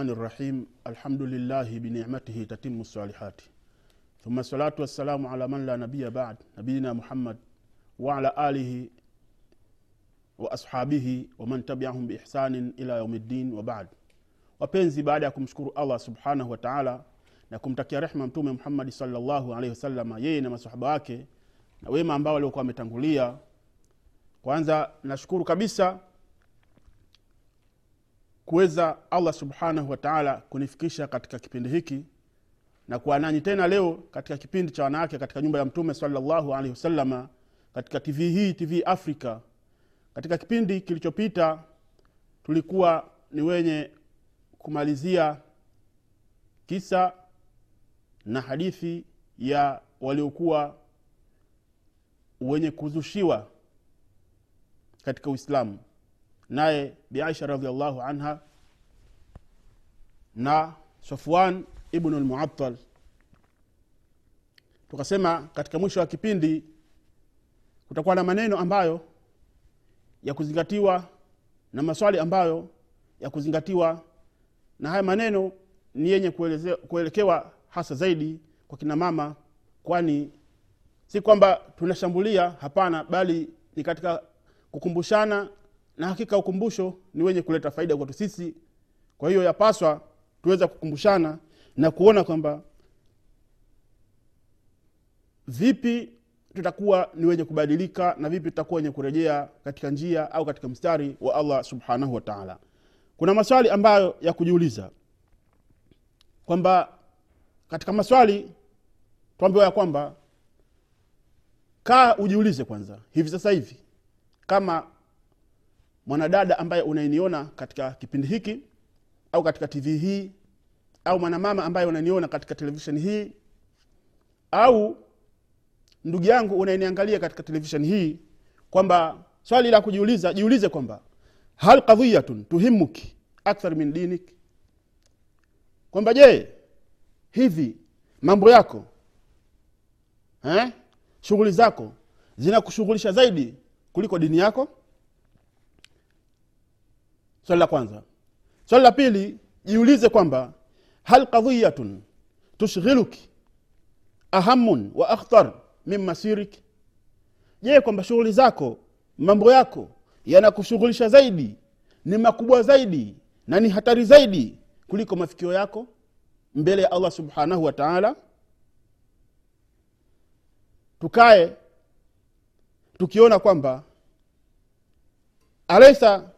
rahmani rahim alhamdulillahi binicmatihi tatimu salihati thumma salatu wassalamu ala man la nabiya bad nabiyina muhammad waala alihi wa ashabihi waman tabiahum biihsanin ila yaumi ddin wabad wapenzi baada ya kumshukuru allah subhanahu wataala na kumtakia rehma mtume muhammadi salllahu alaihi wasalama yeye na masahaba wake na wema ambao waliokuwa wametangulia kwanza nashukuru kabisa kuweza allah subhanahu wataala kunifikisha katika kipindi hiki. Na kuwa nanyi tena leo katika kipindi cha wanawake katika nyumba ya mtume salllahu alaihi wasalama katika tv hii tv africa. Katika kipindi kilichopita tulikuwa ni wenye kumalizia kisa na hadithi ya waliokuwa wenye kuzushiwa katika uislamu naye biaisha radiallahu anha na safwan ibnu lmuattal tukasema katika mwisho wa kipindi kutakuwa na maneno ambayo ya kuzingatiwa na maswali ambayo ya kuzingatiwa na haya maneno ni yenye kuelekewa hasa zaidi kwa kina mama kwani si kwamba tunashambulia hapana bali ni katika kukumbushana na hakika ukumbusho ni wenye kuleta faida kwetu sisi. Kwa hiyo yapaswa tuweza kukumbushana na kuona kwamba vipi tutakuwa ni wenye kubadilika na vipi tutakuwa wenye kurejea katika njia au katika mstari wa allah subhanahu wataala kuna maswali ambayo ya kujiuliza kwamba katika maswali tuambiwa ya kwamba kaa ujiulize kwanza hivi sasa hivi kama mwanadada ambaye unainiona katika kipindi hiki au katika tv hii au mwanamama ambaye unaniona katika televisheni hii au ndugu yangu unayeniangalia katika televisheni hii kwamba swali la kujiuliza jiulize kwamba hal qadhiyatun tuhimuki akthar min dinik kwamba je hivi mambo yako eh? shughuli zako zinakushughulisha zaidi kuliko dini yako swali la kwanza. Swali la pili jiulize kwamba hal qadhiyatun tushghiluki ahamun wa akhtar min masirik? Je kwamba shughuli zako mambo yako yanakushughulisha zaidi ni makubwa zaidi na ni hatari zaidi kuliko mafikio yako mbele ya allah subhanahu wa taala? Tukae tukiona kwamba alaisa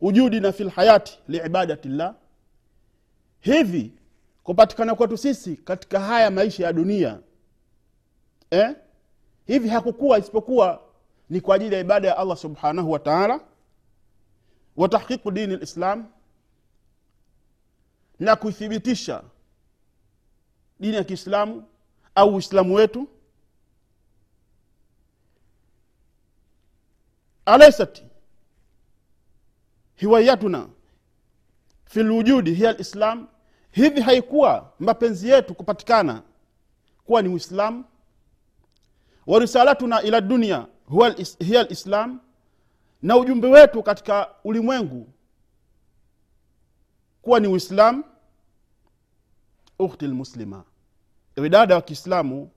wujudina fi lhayati liibadati llah hivi kupatikana kwetu sisi katika haya maisha ya dunia eh? hivi hakukuwa isipokuwa ni kwa ajili ya ibada ya allah subhanahu wataala wa tahqiqu dini lislam na kuithibitisha dini ya kiislamu au uislamu wetu. Alaisat hiwayatuna. Fi lwujudi hiya lislam hivi haikuwa mapenzi yetu kupatikana kuwa ni uislamu? Wa risalatuna ila dunia hiya lislam na ujumbe wetu katika ulimwengu kuwa ni uislam ukhti lmuslima ewe dada wa kiislamu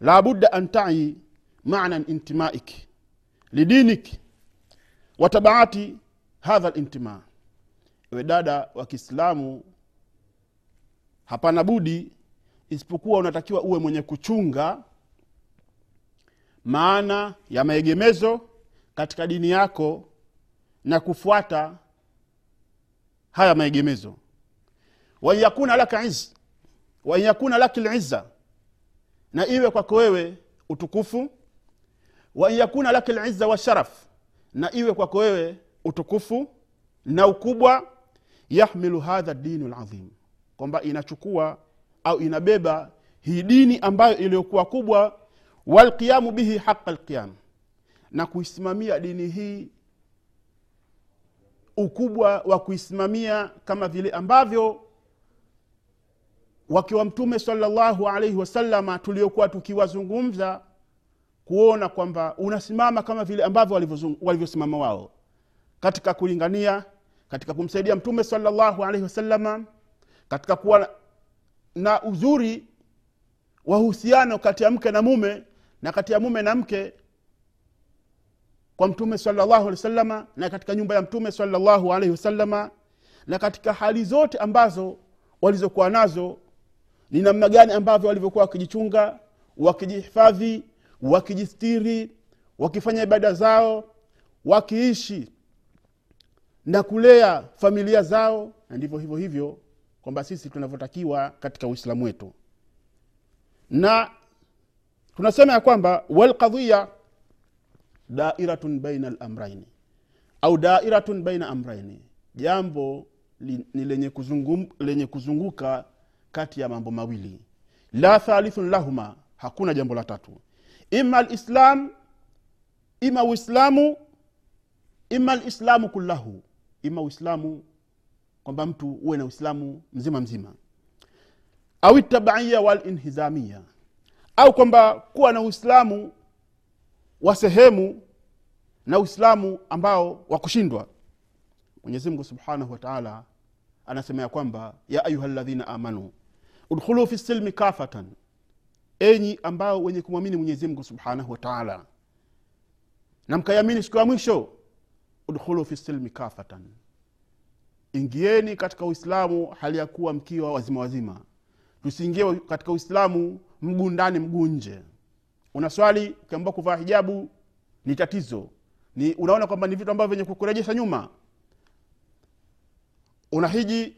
labudda an tai maana intimaik lidinik wa tabaati hadha lintima ewe dada wa kiislamu hapana budi isipokuwa unatakiwa uwe mwenye kuchunga maana ya maegemezo katika dini yako na kufuata haya maegemezo. Wan yakuna laka iz yakuna laki liza na iwe kwako wewe utukufu. Wan yakuna laki lizza washaraf na iwe kwako wewe utukufu na ukubwa yahmilu hadha dinu ladhim kwamba inachukua au inabeba hii dini ambayo iliyokuwa kubwa walqiyamu bihi haqa lqiyam na kuisimamia dini hii ukubwa wa kuisimamia kama vile ambavyo wakiwa mtume salllahu alaihi wasalama tuliokuwa tukiwazungumza kuona kwamba unasimama kama vile ambavyo walivyosimama wao katika kulingania katika kumsaidia mtume salllahu alaihi wasalama katika kuwa na- uzuri wa uhusiano kati ya mke na mume na kati ya mume na mke kwa mtume salllahu alehi wasalama na katika nyumba ya mtume salllahu alaihi wasalama na katika hali zote ambazo walizokuwa nazo ni namna gani ambavyo walivyokuwa wakijichunga wakijihifadhi wakijistiri wakifanya ibada zao wakiishi na kulea familia zao na ndivyo hivyo hivyo kwamba sisi tunavyotakiwa katika uislamu wetu. Na tunasema ya kwamba walqadhiya dairatun baina lamraini au dairatun baina amraini jambo ni lenye, kuzungum, lenye kuzunguka kati ya mambo mawili. La thalithun lahuma hakuna jambo la tatu. Ima lislam ima uislamu ima lislamu kullahu ima uislamu kwamba mtu uwe na uislamu mzima mzima. Au tabaiya walinhizamia au kwamba kuwa na uislamu wa sehemu na uislamu ambao wa kushindwa. Mwenyezi subhanahu wataala anasema ya kwamba ya ayuha ladhina amanu udkhulu fi silmi kafatan. Enyi ambao wenye kumwamini mwenyezimngu subhanahu wataala na mkayamini siku ya mwisho udkhulu fi silmi kafatan ingieni katika uislamu hali ya kuwa mkiwa wazima wazima. Tusiingie katika uislamu mguu ndani mguu nje. Una swali ukiambua kuvaa hijabu ni tatizo. Ni unaona kwamba ni vitu ambavyo vyenye kukurejesha nyuma. Unahiji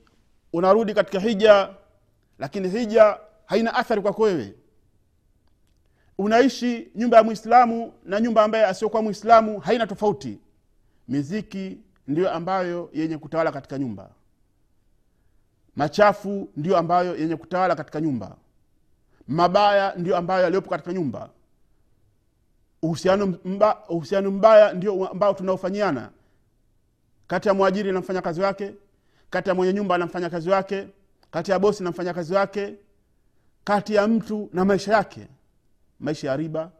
unarudi katika hija lakini hija haina athari kwako wewe. Unaishi nyumba ya mwislamu na nyumba ambaye asiokuwa mwislamu haina tofauti miziki ndiyo ambayo yenye kutawala katika nyumba. Machafu ndiyo ambayo yenye kutawala katika nyumba. Mabaya ndiyo ambayo yaliyopo katika nyumba. Uhusiano mba, mbaya ndio ambao tunaofanyiana. Kati ya mwajiri na mfanyakazi wake kati ya mwenye nyumba na mfanyakazi wake kati ya bosi na mfanyakazi wake kati ya mtu na maisha yake. Maisha ya riba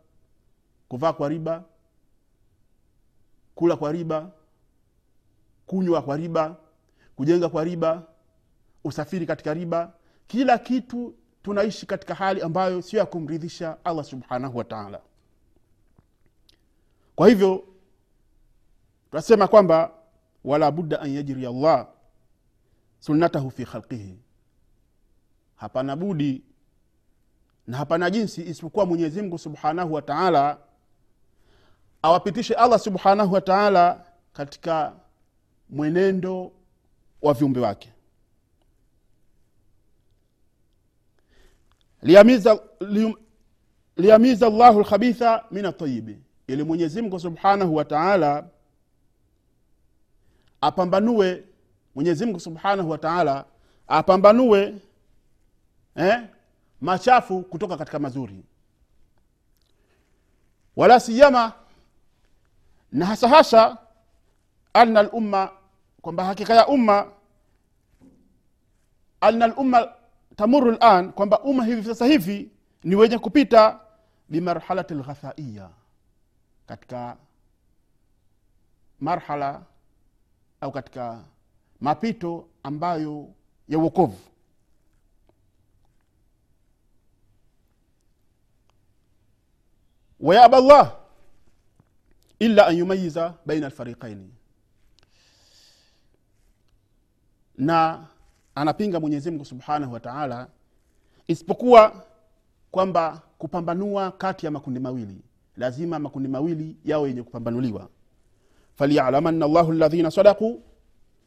kuvaa kwa riba kula kwa riba kunywa kwa riba kujenga kwa riba usafiri katika riba. Kila kitu tunaishi katika hali ambayo sio ya kumridhisha allah subhanahu wa taala. Kwa hivyo tunasema kwamba wala budda an yajri allah sunnatahu fi khalqihi. Hapana budi na hapana jinsi isipokuwa mwenyezi mungu subhanahu wa taala awapitishe allah subhanahu wa taala katika mwenendo wa viumbe wake. Liyamiza, li, liyamiza llahu lkhabitha min atayibi ili mwenyezimngu subhanahu wa taala apambanue mwenyezimngu subhanahu wa taala apambanue eh, machafu kutoka katika mazuri. Wala siyama na hasa hasa anna lumma kwamba hakika ya umma anna lumma tamuru lan kwamba umma hivi sasa hivi ni wenye kupita bimarhalati lghathaiya katika marhala au katika mapito ambayo ya uokovu wayaba llah illa an yumayiza baina alfariqaini na anapinga mwenyezi mungu subhanahu wa taala isipokuwa kwamba kupambanua kati ya makundi mawili lazima makundi mawili yao yenye kupambanuliwa. Falyalamanna llahu ladhina sadaku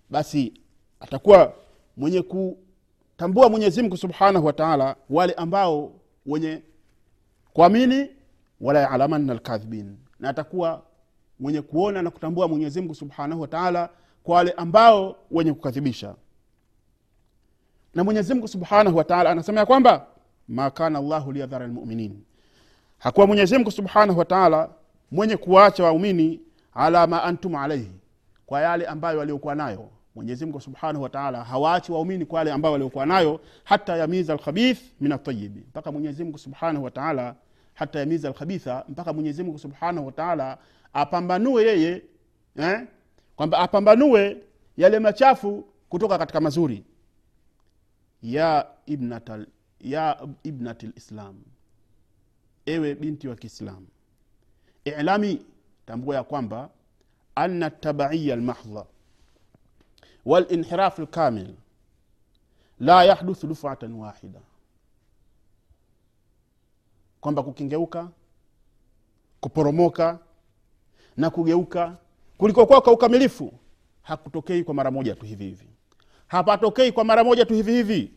basi atakuwa mwenye kutambua mwenyezimngu subhanahu wa taala wale ambao wenye kuamini wala yalamanna lkadhibin na atakuwa mwenye kuona na kutambua mwenyezi mungu subhanahu wa taala kwa wale ambao wenye kukadhibisha. Na mwenyezi mungu subhanahu wa taala anasema ya kwamba ma kana llahu liyadhara lmuminin hakuwa mwenyezi mungu subhanahu wa taala mwenye kuwaacha waumini ala ma antum alaihi kwa yale ambayo waliokuwa nayo. Mwenyezi mungu subhanahu wataala hawaachi waumini kwa yale ambayo waliokuwa nayo hata yamiza alkhabith min atayibi mpaka mwenyezi mungu subhanahu wataala hata yamiza alkhabitha mpaka mwenyezi mungu subhanahu wa taala apambanue yeye eh? kwamba apambanue yale machafu kutoka katika mazuri. Ya ibnatal ya ibnati lislam ewe binti wa kiislamu. Ilami tambua ya kwamba ana tabaiya lmahdha walinhiraf lkamil la yahduthu dufatan wahida. Kwamba kukingeuka kuporomoka na kugeuka. Kulikokuwa kwa ukamilifu hakutokei kwa mara moja tu hivi hivi. Hapatokei kwa mara moja tu hivi hivi.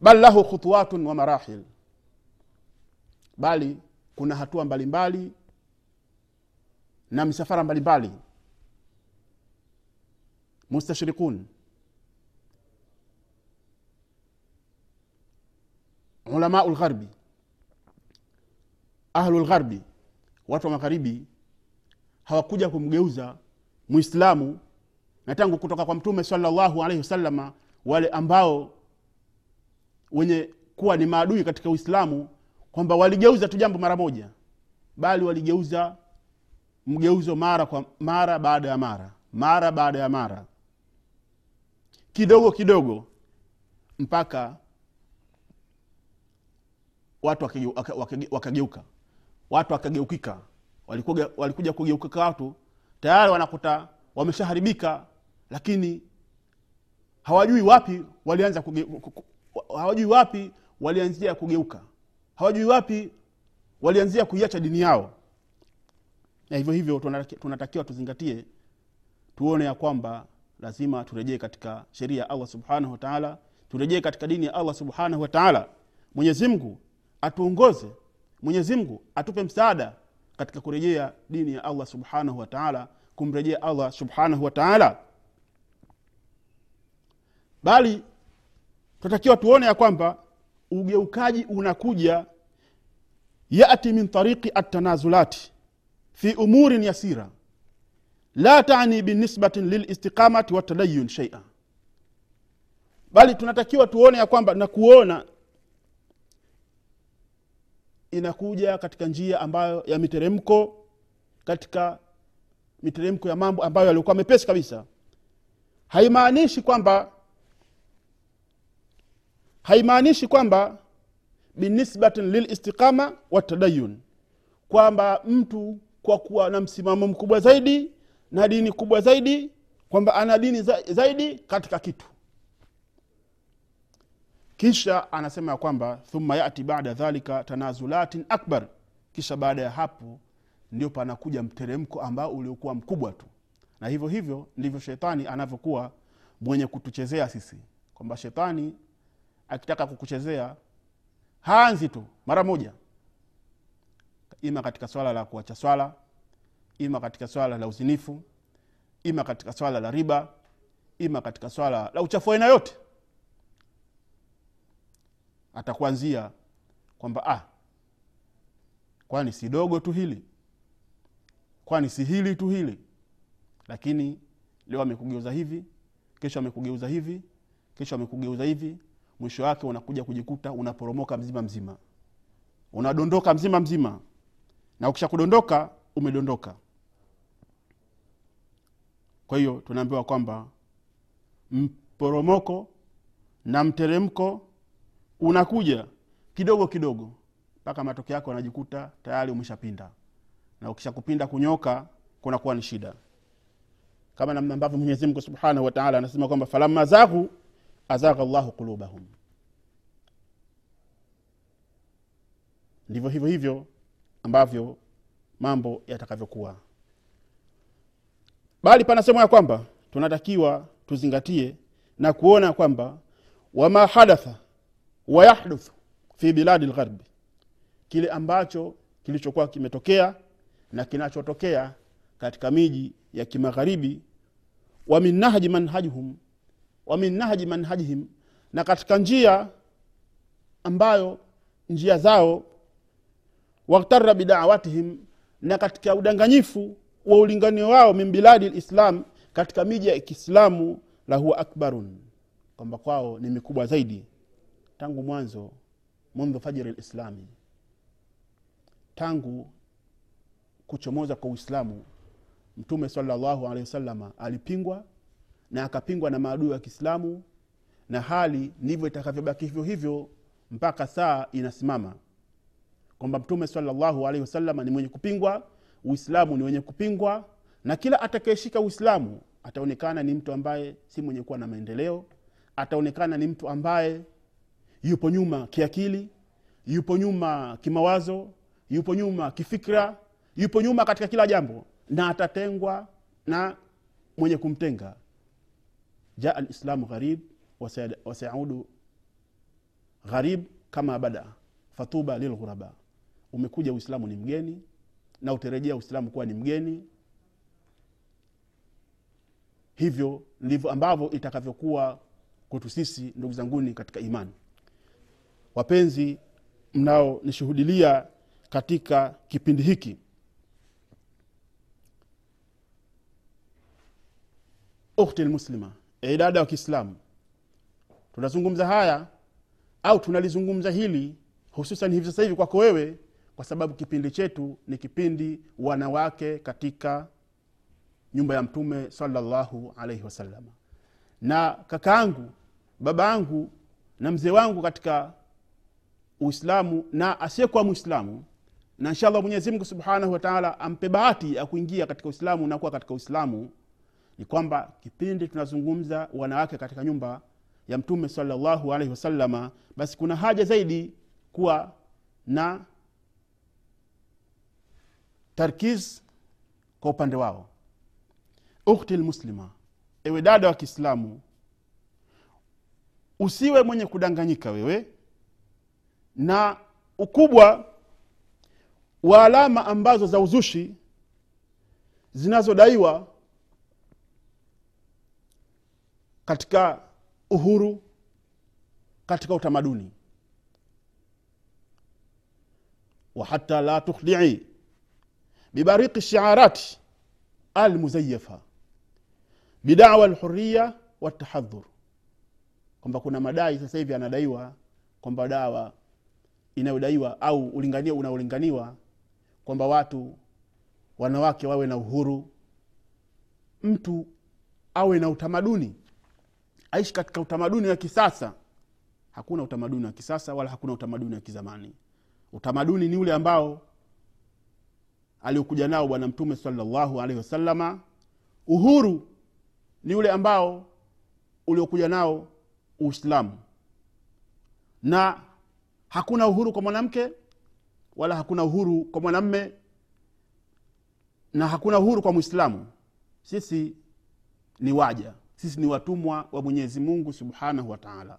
Bal lahu khutuwatun wa marahil. Bali kuna hatua mbalimbali mbali, na misafara mbalimbali. Mustashrikun ulamau lgharbi ahlu lgharbi watu wa magharibi hawakuja kumgeuza mwislamu na tangu kutoka kwa mtume salllahu alaihi wasalama wale ambao wenye kuwa ni maadui katika uislamu kwamba waligeuza tu jambo mara moja bali waligeuza mgeuzo mara kwa mara baada ya mara mara baada ya mara kidogo kidogo mpaka watu wakageuka watu wakageukika walikuja, walikuja kugeukika watu tayari wanakuta wameshaharibika lakini hawajui wapi walianza kuge, hawajui wapi walianzia kugeuka. Hawajui wapi walianzia kuiacha dini yao. Na hivyo hivyo tunatakiwa tuzingatie tuone ya kwamba lazima turejee katika sheria ya allah subhanahu wataala turejee katika dini ya allah subhanahu wataala mwenyezi mungu atuongoze mwenyezimngu atupe msaada katika kurejea dini ya allah subhanahu wataala kumrejea allah subhanahu wataala bali tunatakiwa tuone ya kwamba ugeukaji unakuja yati min tariqi atanazulati fi umurin yasira. La tani binisbatin lilistiqamati watadayun sheia bali tunatakiwa tuone ya kwamba na kuona inakuja katika njia ambayo ya miteremko katika miteremko ya mambo ambayo yaliokuwa mepesi kabisa. Haimaanishi kwamba haimaanishi kwamba binisbatin lilistiqama watadayun kwamba mtu kwa kuwa na msimamo mkubwa zaidi na dini kubwa zaidi kwamba ana dini zaidi katika kitu kisha anasema ya kwamba thumma yati bada dhalika tanazulatin akbar. Kisha baada ya hapo ndio panakuja mteremko ambao uliokuwa mkubwa tu. Na hivyo hivyo ndivyo shetani anavyokuwa mwenye kutuchezea sisi. Kwamba shetani akitaka kukuchezea haanzi tu mara moja. Ima katika swala la kuacha swala ima katika swala la uzinifu ima katika swala la riba ima katika swala la uchafu aina yote atakuanzia kwamba ah, kwani si dogo tu hili? Kwani si hili tu hili? Lakini leo amekugeuza hivi kesho amekugeuza hivi kesho amekugeuza hivi mwisho wake unakuja kujikuta unaporomoka mzima mzima. Unadondoka mzima mzima. Na ukisha kudondoka umedondoka. Kwa hiyo tunaambiwa kwamba mporomoko na mteremko unakuja kidogo kidogo mpaka matokeo yake wanajikuta tayari umeshapinda. Na ukishakupinda kunyoka kunakuwa ni shida. Kama namna ambavyo mwenyezimngu subhanahu wataala anasema kwamba falamma zaghu azagha llahu qulubahum. Ndivyo hivyo hivyo ambavyo mambo yatakavyokuwa. Bali panasema ya kwamba tunatakiwa tuzingatie na kuona kwamba wama hadatha wayahduthu fi biladi lgharbi kile ambacho kilichokuwa kimetokea na kinachotokea katika miji ya kimagharibi wa min nahji manhajhum wa min nahji manhajihim na katika njia ambayo njia zao waktara bidawatihim na katika udanganyifu wa ulinganio wao min biladi lislam katika miji ya kiislamu lahuwa akbarun kwamba kwao ni mikubwa zaidi tangu mwanzo mundhu fajiri lislami tangu kuchomoza kwa uislamu mtume salllahu alehi wasalama alipingwa na akapingwa na maadui wa kiislamu na hali ndivyo itakavyobaki hivyo hivyo mpaka saa inasimama kwamba mtume salllahu alaihi wasalama ni mwenye kupingwa uislamu ni wenye kupingwa na kila atakayeshika uislamu ataonekana ni mtu ambaye si mwenye kuwa na maendeleo ataonekana ni mtu ambaye yupo nyuma kiakili yupo nyuma kimawazo yupo nyuma kifikra yupo nyuma katika kila jambo na atatengwa na mwenye kumtenga. Jaa lislamu gharib wasayaudu gharib kama bada fatuba lilghuraba. Umekuja uislamu ni mgeni na utarejea uislamu kuwa ni mgeni. Hivyo ndivyo ambavyo itakavyokuwa kwetu sisi ndugu zanguni katika imani wapenzi mnaonishuhudilia katika kipindi hiki. Ukhti lmuslima e dada wa kiislamu tunazungumza haya au tunalizungumza hili hususan hivi sasa hivi kwako wewe kwa sababu kipindi chetu ni kipindi wanawake katika nyumba ya mtume salallahu alaihi wasalama na kakaangu baba angu na mzee wangu katika uislamu na asiyekuwa mwislamu na inshallah mwenyezimngu subhanahu wataala ampe bahati ya kuingia katika uislamu na kuwa katika uislamu ni kwamba kipindi tunazungumza wanawake katika nyumba ya mtume salllahu alaihi wasalama basi kuna haja zaidi kuwa na tarkiz kwa upande wao. Ukhti lmuslima ewe dada wa kiislamu usiwe mwenye kudanganyika wewe na ukubwa wa alama ambazo za uzushi zinazodaiwa katika uhuru katika utamaduni. Wa hata la tukhdii bibariki shiarati almuzayafa bidawa lhuriya watahadhur kwamba kuna madai sasa hivi anadaiwa kwamba dawa inayodaiwa au ulinganio unaolinganiwa kwamba watu wanawake wawe na uhuru mtu awe na utamaduni. Aishi katika utamaduni wa kisasa. Hakuna utamaduni wa kisasa wala hakuna utamaduni wa kizamani. Utamaduni ni ule ambao aliokuja nao bwana mtume salallahu alaihi wasalama uhuru ni ule ambao uliokuja nao uislamu. Na hakuna uhuru kwa mwanamke wala hakuna uhuru kwa mwanamme na hakuna uhuru kwa mwislamu sisi ni waja. Sisi ni watumwa wa mwenyezi mungu subhanahu wa taala.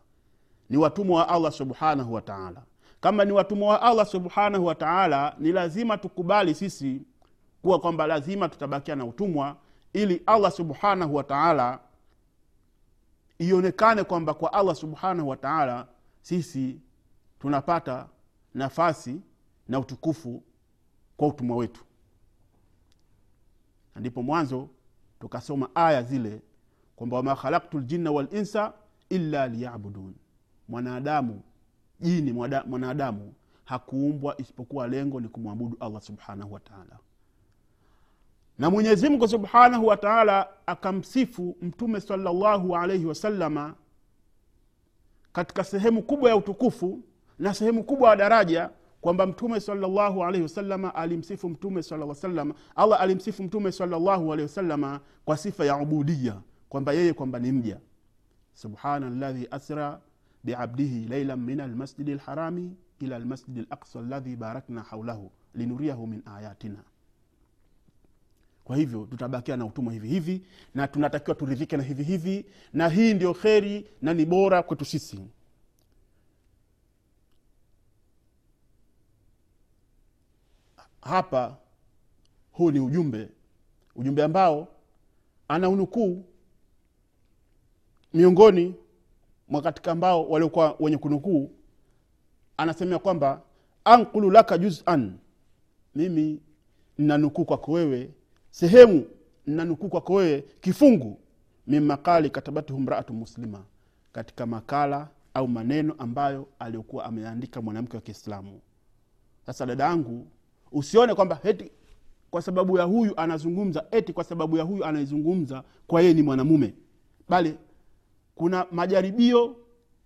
Ni watumwa wa allah subhanahu wa taala. Kama ni watumwa wa allah subhanahu wa taala ni lazima tukubali sisi kuwa kwamba lazima tutabakia na utumwa ili allah subhanahu wa taala ionekane kwamba kwa allah subhanahu wa taala sisi tunapata nafasi na utukufu kwa utumwa wetu. Na ndipo mwanzo tukasoma aya zile kwamba wama khalaktu ljinna walinsa illa liyabudun. Mwanadamu jini mwanadamu hakuumbwa isipokuwa lengo ni kumwabudu allah subhanahu wataala na mwenyezi mungu subhanahu wa taala akamsifu mtume salllahu alaihi wasalama katika sehemu kubwa ya utukufu na sehemu kubwa ya daraja kwamba mtume salllahu alaihi wasalama alimsifu mtume sala allah alimsifu mtume salllahu alaihi wasalama kwa sifa ya ubudia kwamba yeye kwamba ni mja. Subhana ladhi asra biabdihi lailan min almasjidi lharami ila almasjidi laqsa ladhi barakna haulahu linuriahu min ayatina. Kwa hivyo tutabakia na utumwa hivi hivi na tunatakiwa turidhike na hivi hivi na hii ndio kheri na ni bora kwetu sisi hapa huu ni ujumbe. Ujumbe ambao ana unukuu miongoni mwa katika ambao waliokuwa wenye kunukuu. Anasemea kwamba ankulu laka juzan. Mimi nnanukuu kwako wewe. Sehemu nnanukuu kwako wewe kifungu min makali katabatuhu mraatu muslima. Katika makala au maneno ambayo aliyokuwa ameandika mwanamke wa kiislamu. Sasa dada yangu usione kwamba eti kwa sababu ya huyu anazungumza eti kwa sababu ya huyu anaizungumza kwa yeye ni mwanamume. Bali kuna majaribio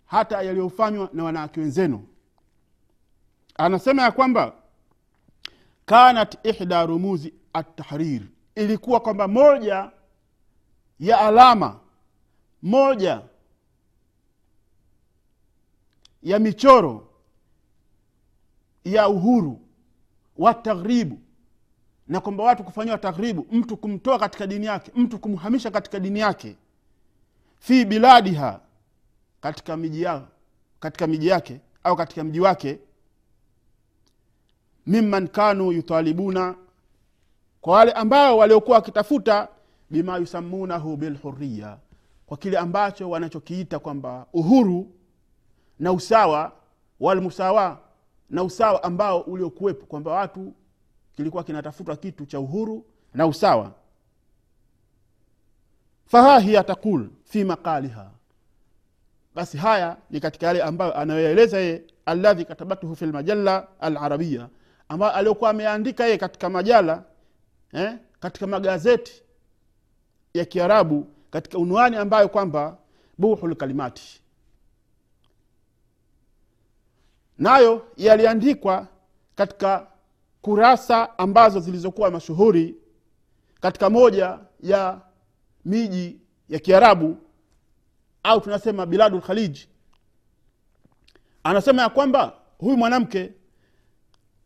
hata yaliyofanywa na wanawake wenzenu. Anasema ya kwamba kanat ihda rumuzi atahrir ilikuwa kwamba moja ya alama moja ya michoro ya uhuru wa na kwamba watu kufanyiwa taghribu mtu kumtoa katika dini yake mtu kumhamisha katika dini yake. Fi biladiha katika miji yao katika miji yake au katika mji wake. Mimman kanu yutalibuna kwa wale ambao waliokuwa wakitafuta bima yusamunahu bilhuriya kwa kile ambacho wanachokiita kwamba uhuru na usawa walmusawa na usawa ambao uliokuwepo kwamba watu kilikuwa kinatafutwa kitu cha uhuru na usawa. Faha hiya takul fi maqaliha. Basi haya ni katika yale ambayo anayoeleza yeye aladhi katabatuhu fi lmajalla alarabiya ambayo aliokuwa ameandika yeye katika majala eh, katika magazeti ya kiarabu katika unwani ambayo kwamba buhu lkalimati nayo yaliandikwa katika kurasa ambazo zilizokuwa mashuhuri katika moja ya miji ya kiarabu au tunasema biladu lkhaliji anasema ya kwamba huyu mwanamke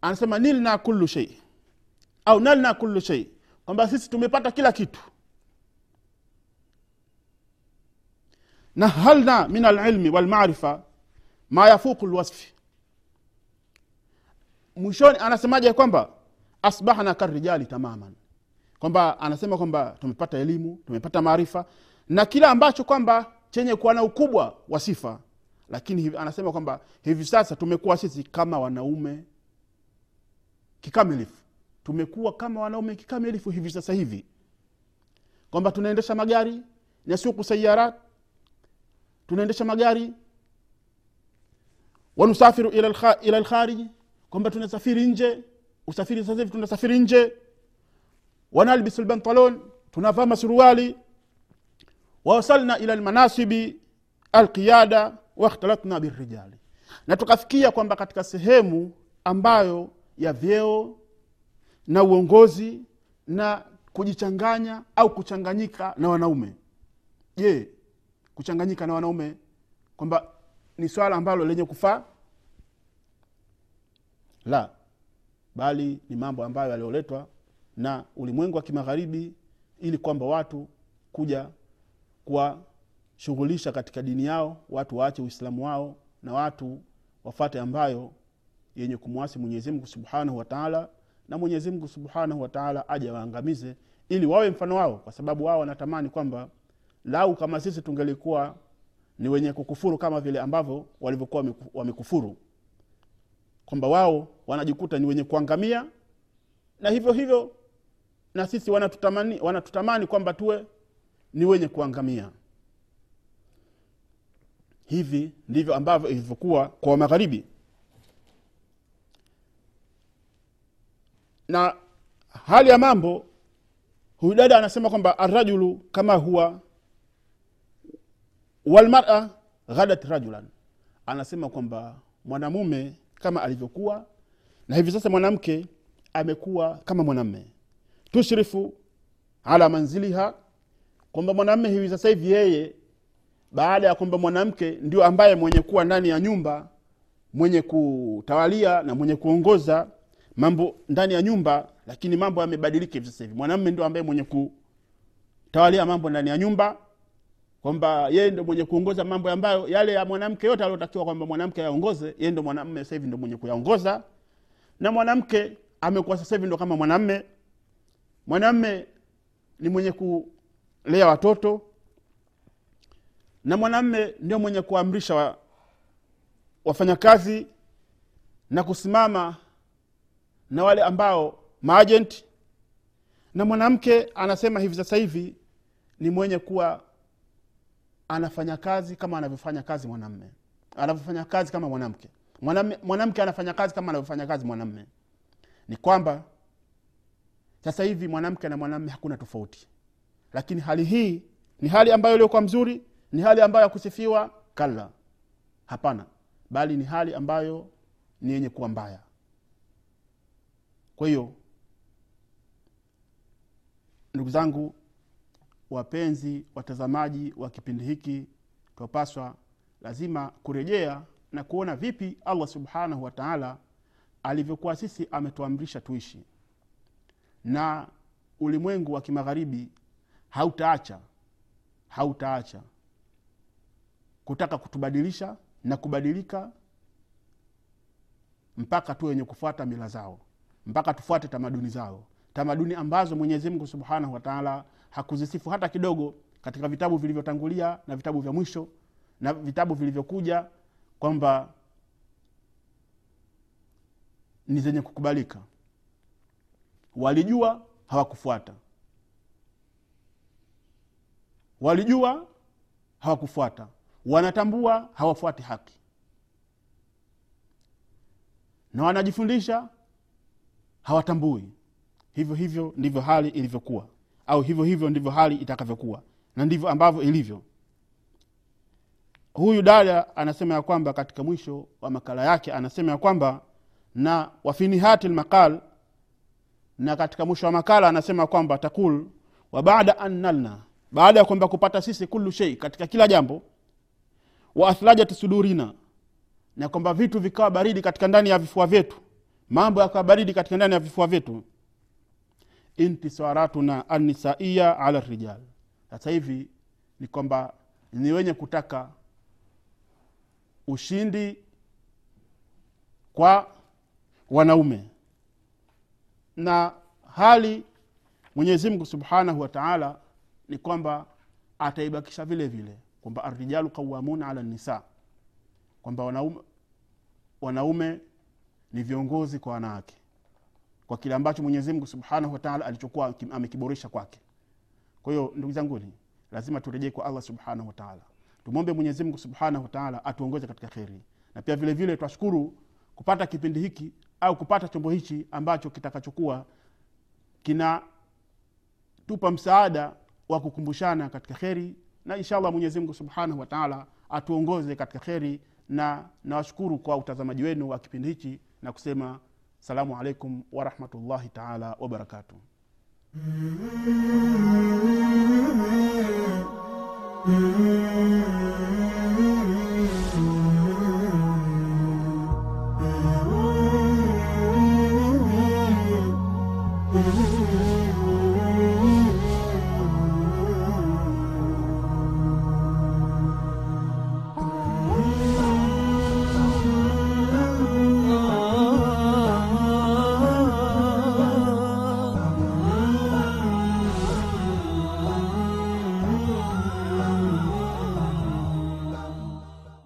anasema nilna kullu shei au nalna kullu shei kwamba sisi tumepata kila kitu. Nahalna min alilmi walmarifa ma yafuqu lwasfi mwishoni anasemaje kwamba asbahna karijali tamaman? Kwamba anasema kwamba tumepata elimu tumepata maarifa na kila ambacho kwamba chenye kuwa na ukubwa wa sifa. Lakini anasema kwamba hivi sasa tumekuwa sisi kama wanaume kikamilifu. Tumekuwa kama wanaume kikamilifu hivi sasa hivi. Kwamba tunaendesha magari nasuku sayarat tunaendesha magari. Wanusafiru ila lkhariji kwamba tunasafiri nje usafiri sasa hivi tunasafiri nje. Wanalbisu lbantalon tunavaa masuruali. Wawasalna ila lmanasibi alqiyada wakhtalatna birijali na tukafikia kwamba katika sehemu ambayo ya vyeo na uongozi na kujichanganya au kuchanganyika na wanaume. Je kuchanganyika na wanaume kwamba ni swala ambalo lenye kufaa la bali ni mambo ambayo yalioletwa na ulimwengu wa kimagharibi ili kwamba watu kuja kuwashughulisha katika dini yao watu waache uislamu wao na watu wafate ambayo yenye kumwasi mwenyezimngu subhanahu wataala na mwenyezimngu subhanahu wataala aje waangamize ili wawe mfano wao kwa sababu wao wanatamani kwamba lau kama sisi tungelikuwa ni wenye kukufuru kama vile ambavyo walivyokuwa wameku- wamekufuru kwamba wao wanajikuta ni wenye kuangamia na hivyo hivyo na sisi wanatutamani, wanatutamani kwamba tuwe ni wenye kuangamia. Hivi ndivyo ambavyo ilivyokuwa kwa magharibi. Na hali ya mambo huyu dada anasema kwamba arrajulu kama huwa walmara ghadat rajulan. Anasema kwamba mwanamume kama alivyokuwa. Na hivi sasa mwanamke amekuwa kama mwanamme. Tushrifu ala manziliha kwamba mwanamme hivi sasa hivi yeye baada ya kwamba mwanamke ndio ambaye mwenye kuwa ndani ya nyumba mwenye kutawalia na mwenye kuongoza mambo ndani ya nyumba lakini mambo yamebadilika hivi sasa hivi. Mwanamme ndio ambaye mwenye kutawalia mambo ndani ya nyumba kwamba yeye ndo mwenye kuongoza mambo ambayo yale ya mwanamke yote aliotakiwa kwamba mwanamke ayaongoze yeye ndo mwanamme sasa hivi ndo mwenye kuyaongoza. Na mwanamke amekuwa sasa hivi ndo kama mwanamme. Mwanamme ni mwenye kulea watoto. Na mwanamme ndio mwenye kuamrisha wa, wafanyakazi na kusimama na wale ambao maajenti na mwanamke anasema hivi sasa hivi ni mwenye kuwa anafanya kazi kama anavyofanya kazi mwanamme. Anavyofanya kazi kama mwanamke. Mwanamke anafanya kazi kama anavyofanya kazi mwanamme. Ni kwamba sasa hivi mwanamke na mwanamme hakuna tofauti. Lakini hali hii ni hali ambayo iliyokuwa mzuri ni hali ambayo yakusifiwa kala hapana. Bali ni hali ambayo ni yenye kuwa mbaya. Kwa hiyo ndugu zangu wapenzi watazamaji wa kipindi hiki twapaswa lazima kurejea na kuona vipi allah subhanahu wataala alivyokuwa sisi ametuamrisha tuishi. Na ulimwengu wa kimagharibi hautaacha hautaacha kutaka kutubadilisha na kubadilika mpaka tu wenye kufuata mila zao mpaka tufuate tamaduni zao tamaduni ambazo mwenyezi mungu subhanahu wataala hakuzisifu hata kidogo katika vitabu vilivyotangulia na vitabu vya mwisho na vitabu vilivyokuja kwamba ni zenye kukubalika. Walijua hawakufuata. Walijua hawakufuata. Wanatambua hawafuati haki. Na wanajifundisha hawatambui hivyo hivyo ndivyo hali ilivyokuwa. Au hivyo hivyo ndivyo hali itakavyokuwa. Na ndivyo ambavyo ilivyo. Huyu dada anasema ya kwamba katika mwisho wa makala yake anasema ya kwamba na wafinihati lmaqal na katika mwisho wa makala anasema kwamba takul wa an nalna baada ya kwamba kupata sisi kulu shei katika kila jambo wa athlajat sudurina na kwamba vitu vikawa baridi katika ndani ya vifua vyetu mambo yakawa baridi katika ndani ya vifua vyetu intisaratuna annisaiya ala rijal sasa hivi ni kwamba ni wenye kutaka ushindi kwa wanaume. Na hali mwenyezi mungu subhanahu wa taala ni kwamba ataibakisha vile vile kwamba arrijalu qawamuna ala nisa kwamba wanaume, wanaume ni viongozi kwa wanawake kwa kile ambacho mwenyezi mungu subhanahu wataala alichokuwa amekiboresha kwake. Kwa hiyo ndugu zanguni lazima turejee kwa allah subhanahu wataala tumwombe mwenyezi mungu subhanahu wataala atuongoze katika kheri. Na pia vile twashukuru kupata kipindi hiki au kupata chombo hichi ambacho kitakachokuwa kinatupa msaada wa kukumbushana katika kheri. Na inshallah mwenyezi mungu subhanahu wataala atuongoze katika kheri. Na nawashukuru kwa utazamaji wenu wa kipindi hichi na kusema salamu alaikum warahmatullahi taala wabarakatuh Mm-hmm.